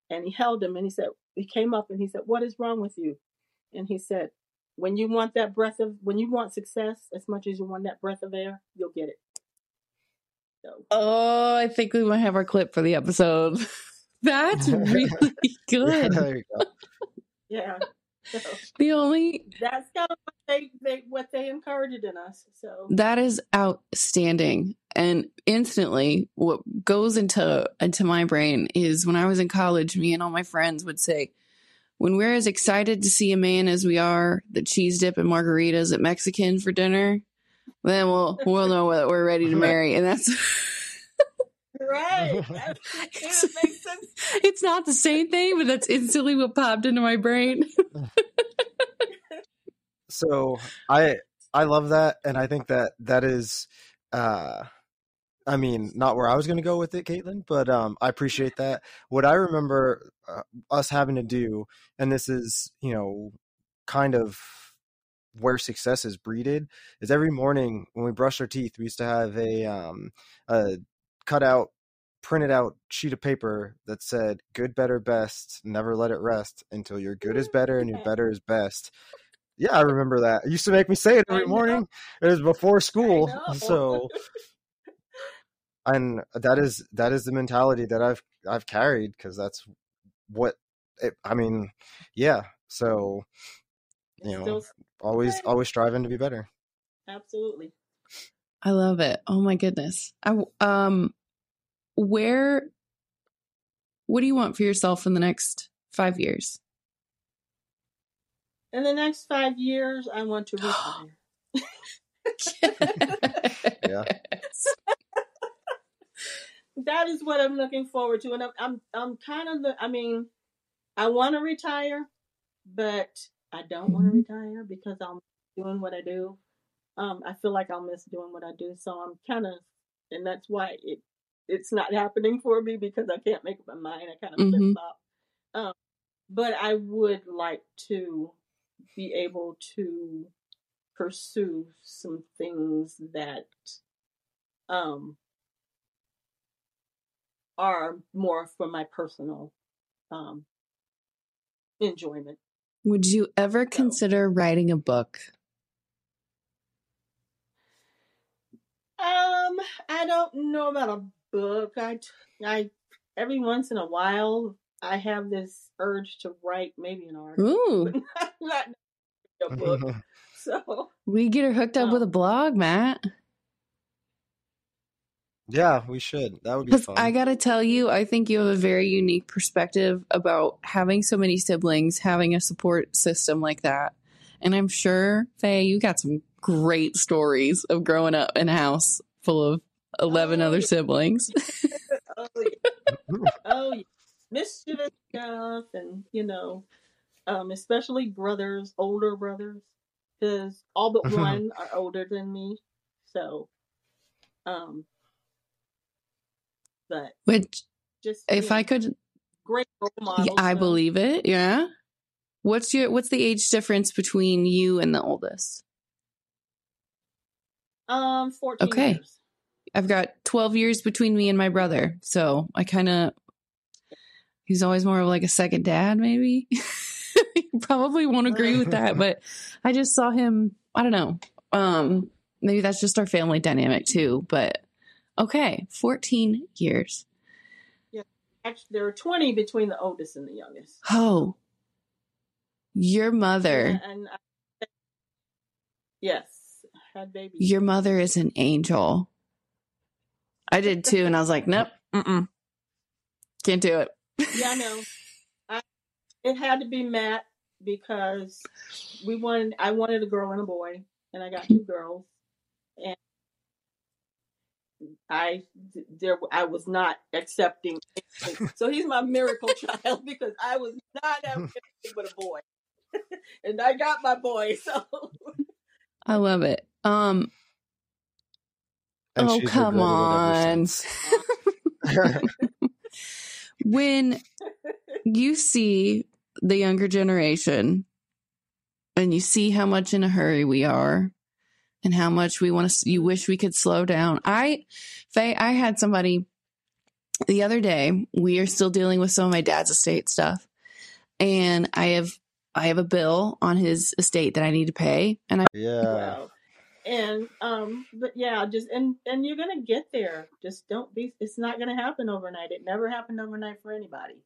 and he held him and he said he came up and he said what is wrong with you and he said when you want that breath of when you want success as much as you want that breath of air, you'll get it. So. Oh, I think we might have our clip for the episode. That's really good. there you go. Yeah. So, the only that's kind of what they, they what they encouraged in us. So that is outstanding. And instantly what goes into into my brain is when I was in college, me and all my friends would say, when we're as excited to see a man as we are the cheese dip and margaritas at Mexican for dinner, then we'll we'll know that we're ready to marry, and that's right. it's, it's not the same thing, but that's instantly what popped into my brain. so I I love that, and I think that that is. uh I mean, not where I was going to go with it, Kaitlin, but um, I appreciate that. What I remember uh, us having to do, and this is, you know, kind of where success is breeded, is every morning when we brush our teeth, we used to have a, um, a cut out, printed out sheet of paper that said, good, better, best, never let it rest until your good is better and your better is best. Yeah, I remember that. It used to make me say it every morning. It was before school. So and that is that is the mentality that I've I've carried because that's what it, I mean. Yeah, so you know, always always striving to be better. Absolutely. I love it. Oh my goodness. I um, where? What do you want for yourself in the next five years? In the next five years, I want to retire. yeah that is what I'm looking forward to, and I'm I'm, I'm kind of the. I mean, I want to retire, but I don't want to mm-hmm. retire because I'm doing what I do. Um, I feel like I'll miss doing what I do, so I'm kind of, and that's why it it's not happening for me because I can't make up my mind. I kind of mm-hmm. flip flop. Um, but I would like to be able to pursue some things that um are more for my personal um, enjoyment. Would you ever so. consider writing a book? Um, I don't know about a book. I, I every once in a while I have this urge to write maybe an article, Ooh, not, not a book. So we get her hooked up with a Um, blog, Matt. yeah, we should. That would be fun. I gotta tell you, I think you have a very unique perspective about having so many siblings, having a support system like that. And I'm sure, Faye, you got some great stories of growing up in a house full of 11 Oh, other siblings. oh yeah, oh yeah, mischievous stuff, and you know, um, especially brothers, older brothers, because all but one are older than me. So, um, but Which, just if know, I could, great role yeah. I so, believe it. Yeah. What's your What's the age difference between you and the oldest? Um, fourteen Okay. years. I've got 12 years between me and my brother. So I kind of, he's always more of like a second dad, maybe. you probably won't agree with that, but I just saw him, I don't know. Um, maybe that's just our family dynamic too, but okay, 14 years. Actually, there are twenty between the oldest and the youngest. Oh, your mother, Yeah, and I, yes, had babies. your mother is an angel. I did too. And I was like, nope, mm-mm, can't do it. Yeah, I know. I, it had to be Matt because we wanted. I wanted a girl and a boy, and I got two girls, and I there I was not accepting. anything. So he's my miracle child because I was not having anything but a boy, and I got my boy. So I love it. Um, And oh, she's come regretted it ever on. when you see the younger generation and you see how much in a hurry we are and how much we want to you wish we could slow down i faye i had somebody the other day we are still dealing with some of my dad's estate stuff and i have i have a bill on his estate that i need to pay and i yeah. Wow. And um, but yeah, just and and you're gonna get there. Just don't be. It's not gonna happen overnight. It never happened overnight for anybody.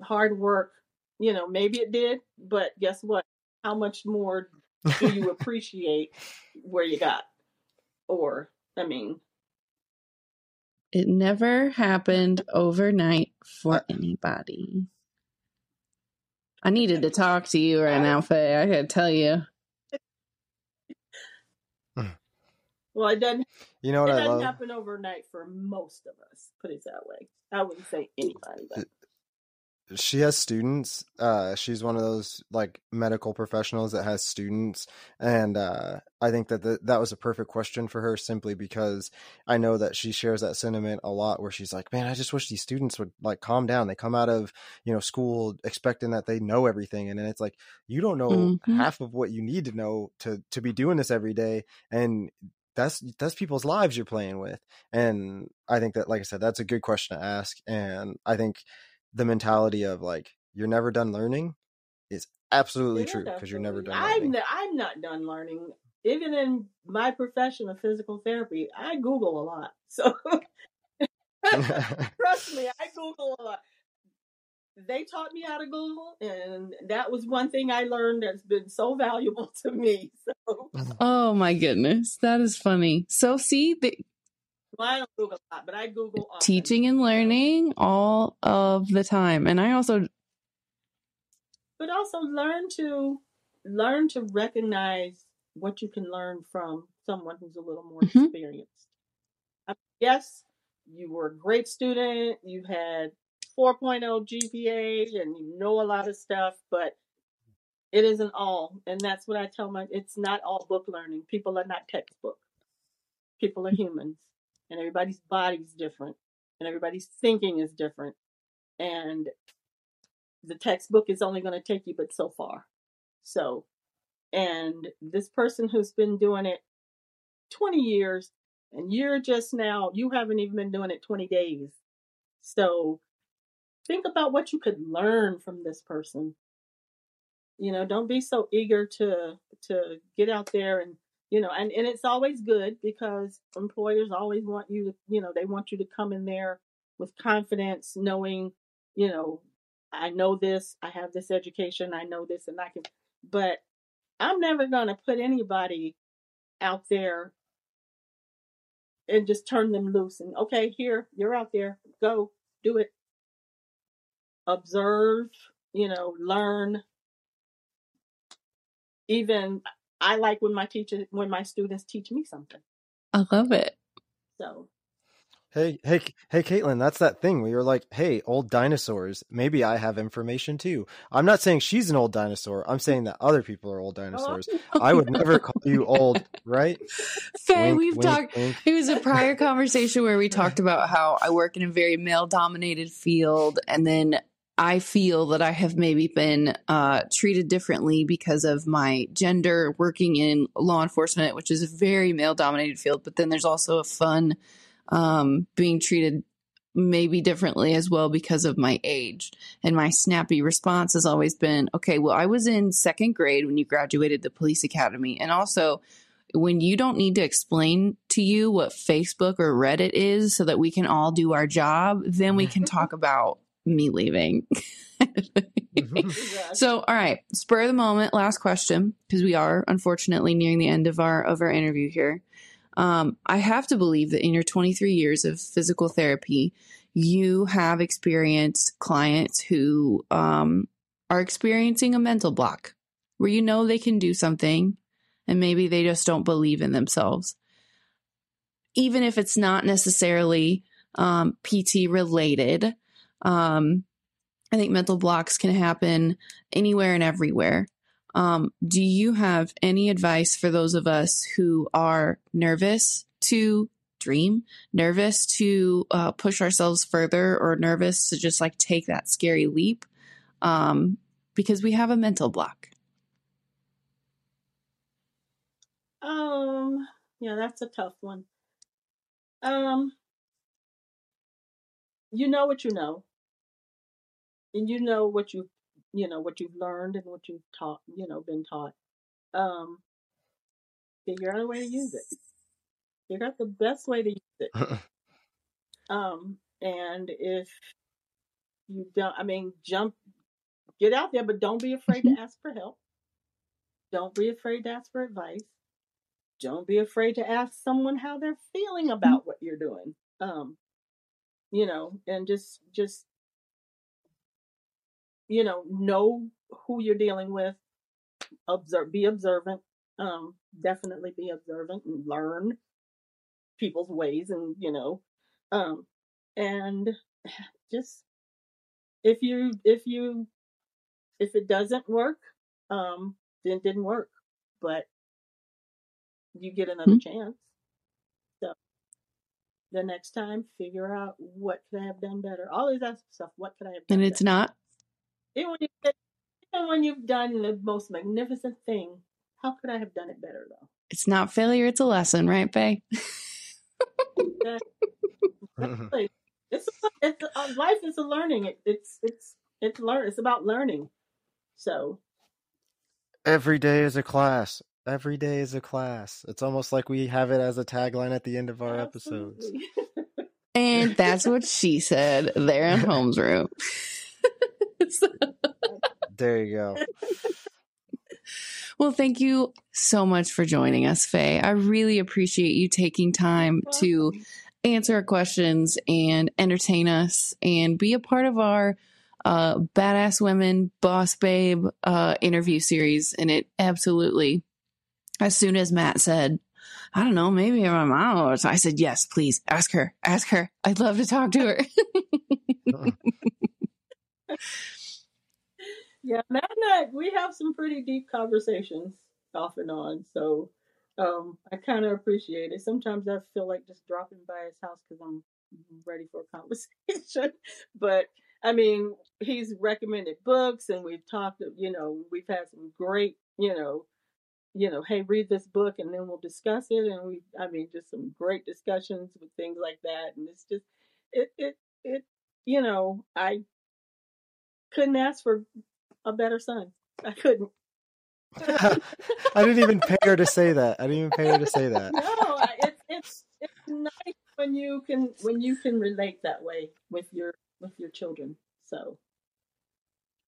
Hard work, you know. Maybe it did, but guess what? How much more do you appreciate where you got? Or I mean, it never happened overnight for anybody i needed to talk to you right now faye i gotta tell you well, it doesn't. You know It what I doesn't love? happen overnight for most of us. Put it that way. I wouldn't say anybody, but she has students uh she's one of those like medical professionals that has students and uh i think that the, that was a perfect question for her simply because i know that she shares that sentiment a lot where she's like man i just wish these students would like calm down they come out of you know school expecting that they know everything and then it's like you don't know Mhm. half of what you need to know to to be doing this every day and that's that's people's lives you're playing with and i think that like i said that's a good question to ask and i think the mentality of like you're never done learning is absolutely Yeah, true because you're never done I'm n- I'm not done learning. Even in my profession of physical therapy, I Google a lot. So trust me, I Google a lot. They taught me how to Google, and that was one thing I learned that's been so valuable to me. So oh my goodness that is funny so see the well, I don't Google a lot, but I Google often. teaching and learning all of the time and i also but also learn to learn to recognize what you can learn from someone who's a little more Mhm. experienced. I yes, you were a great student, you had 4.0 GPA and you know a lot of stuff, but it isn't all. And that's what I tell my it's not all book learning. People are not textbook. People are humans and everybody's body's different and everybody's thinking is different. And the textbook is only going to take you but so far. So, and this person who's been doing it 20 years and you're just now, you haven't even been doing it 20 days. So, think about what you could learn from this person. You know, don't be so eager to to get out there and you know, and, and it's always good because employers always want you to, you know, they want you to come in there with confidence, knowing, you know, I know this, I have this education, I know this, and I can, but I'm never going to put anybody out there and just turn them loose and, okay, here, you're out there, go, do it. Observe, you know, learn. Even I like when my teacher, when my students teach me something. I love it. So Hey, hey, hey, Kaitlin, that's that thing where you're like, hey, old dinosaurs. Maybe I have information too. I'm not saying she's an old dinosaur. I'm saying that other people are old oh, dinosaurs. Oh, I would never call you old, right? Faye, Wink, we've wink, talked. wink. It was a prior conversation where we talked about how I work in a very male dominated field, and then I feel that I have maybe been uh, treated differently because of my gender working in law enforcement, which is a very male dominated field. But then there's also a fun um, being treated maybe differently as well because of my age. And my snappy response has always been okay, well, I was in second grade when you graduated the police academy. And also, when you don't need to explain to you what Facebook or Reddit is so that we can all do our job, then we can talk about me leaving. so, all right, spur of the moment, last question because we are unfortunately nearing the end of our of our interview here. Um, I have to believe that in your 23 years of physical therapy, you have experienced clients who um, are experiencing a mental block where you know they can do something and maybe they just don't believe in themselves. Even if it's not necessarily um, PT related, um, I think mental blocks can happen anywhere and everywhere. Um, do you have any advice for those of us who are nervous to dream, nervous to uh, push ourselves further, or nervous to just like take that scary leap um, because we have a mental block? Um, yeah, that's a tough one. Um, you know what you know, and you know what you've you know what you've learned and what you've taught, you know, been taught. Um, figure out a way to use it. Figure out the best way to use it. Um, and if you don't, I mean, jump, get out there, but don't be afraid to ask for help. Don't be afraid to ask for advice. Don't be afraid to ask someone how they're feeling about what you're doing. Um, you know, and just, just, you know, know who you're dealing with. Observe, be observant. Um, definitely be observant and learn people's ways and, you know, um, and just if you if you if it doesn't work um then it didn't work but you get another Mhm. chance so the next time figure out what could i have done better always ask yourself what could i have done And it's better not. Even when, you, even when you've done the most magnificent thing how could i have done it better though It's not failure. It's a lesson, right, Faye? Exactly. it's it's uh, life is a learning it, it's it's it's learn it's about learning so Every day is a class. Every day is a class. It's almost like we have it as a tagline at the end of our episodes. And that's what she said there in Homes Room. So- There you go. well, thank you so much for joining us, Faye. I really appreciate you taking time to answer our questions and entertain us and be a part of our uh, Badass Women Boss Babe uh, interview series. And it absolutely, as soon as Matt said, I don't know, maybe my mom, was- I said, yes, please ask her, ask her. I'd love to talk to her. yeah matt and I, we have some pretty deep conversations off and on so um i kind of appreciate it sometimes i feel like just dropping by his house because i'm ready for a conversation but i mean he's recommended books and we've talked you know we've had some great you know you know, hey, read this book and then we'll discuss it. And we, I mean, just some great discussions with things like that. And it's just, it, it, it, you know, I couldn't ask for a better son. I couldn't. I didn't even pay her to say that. I didn't even pay her to say that. No, it's it's it's nice when you can when you can relate that way with your with your children. So.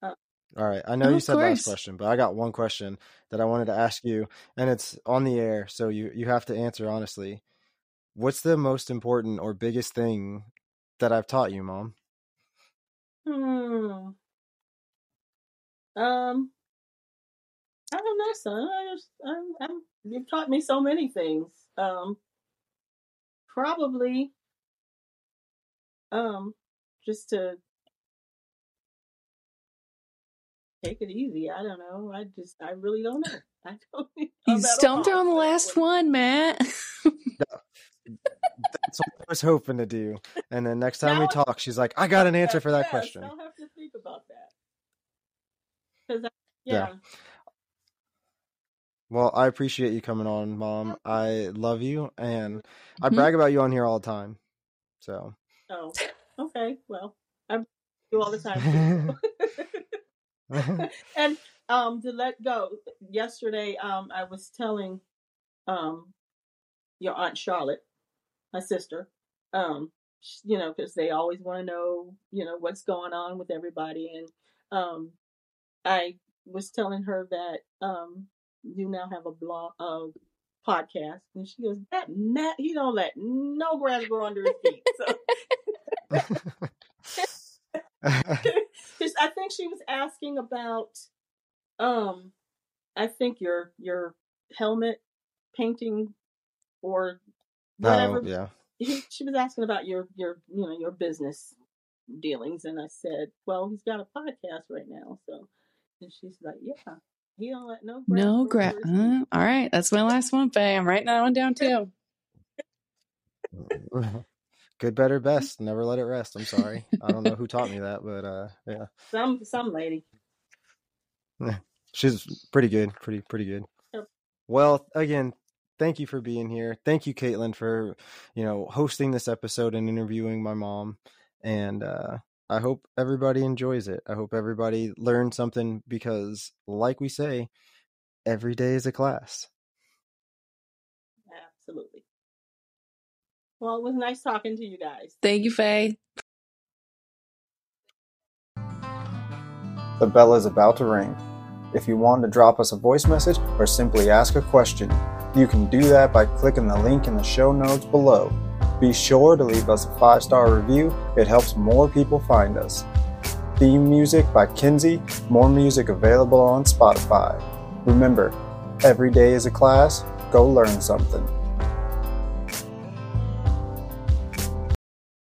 Uh, All right. I know oh, you said last question, but I got one question that I wanted to ask you, and it's on the air, so you you have to answer honestly. What's the most important or biggest thing that I've taught you, Mom? Hmm. Um. I don't know, son. I just, I'm, I'm, you've taught me so many things. Um, probably, um, just to take it easy. I don't know. I just, I really don't know. I don't. You stumped her on the last one, Matt. That's what I was hoping to do. And then next time now we talk, she's like, "I got an answer for that question." I'll have to think about that. Because yeah. yeah. Well, I appreciate you coming on, Mom. I love you, and I mm-hmm. brag about you on here all the time. So. Oh, okay. Well, I do all the time. and um, to let go, yesterday um, I was telling um, your aunt Charlotte, my sister, um, you know, because they always want to know, you know, what's going on with everybody, and um, I was telling her that um, you now have a blog, uh, podcast, and she goes, "That Matt, he don't let no grass grow under his feet." So. I think she was asking about um I think your your helmet painting or whatever. Oh, yeah. He, she was asking about your your you know your business dealings and I said, "Well, he's got a podcast right now." So and she's like, "Yeah, he don't let no grass no grass. Uh, all right, that's my last one, Faye. I'm writing that one down too. Good, better, best. Never let it rest. I'm sorry. I don't know who taught me that, but uh, yeah. Some some lady. She's pretty good. Pretty pretty good. Well, again, thank you for being here. Thank you, Kaitlin, for you know hosting this episode and interviewing my mom. And uh, I hope everybody enjoys it. I hope everybody learns something because, like we say, every day is a class. Absolutely. Well, it was nice talking to you guys. Thank you, Faye. The bell is about to ring. If you want to drop us a voice message or simply ask a question, you can do that by clicking the link in the show notes below. Be sure to leave us a five star review, it helps more people find us. Theme music by Kinsey, more music available on Spotify. Remember, every day is a class, go learn something.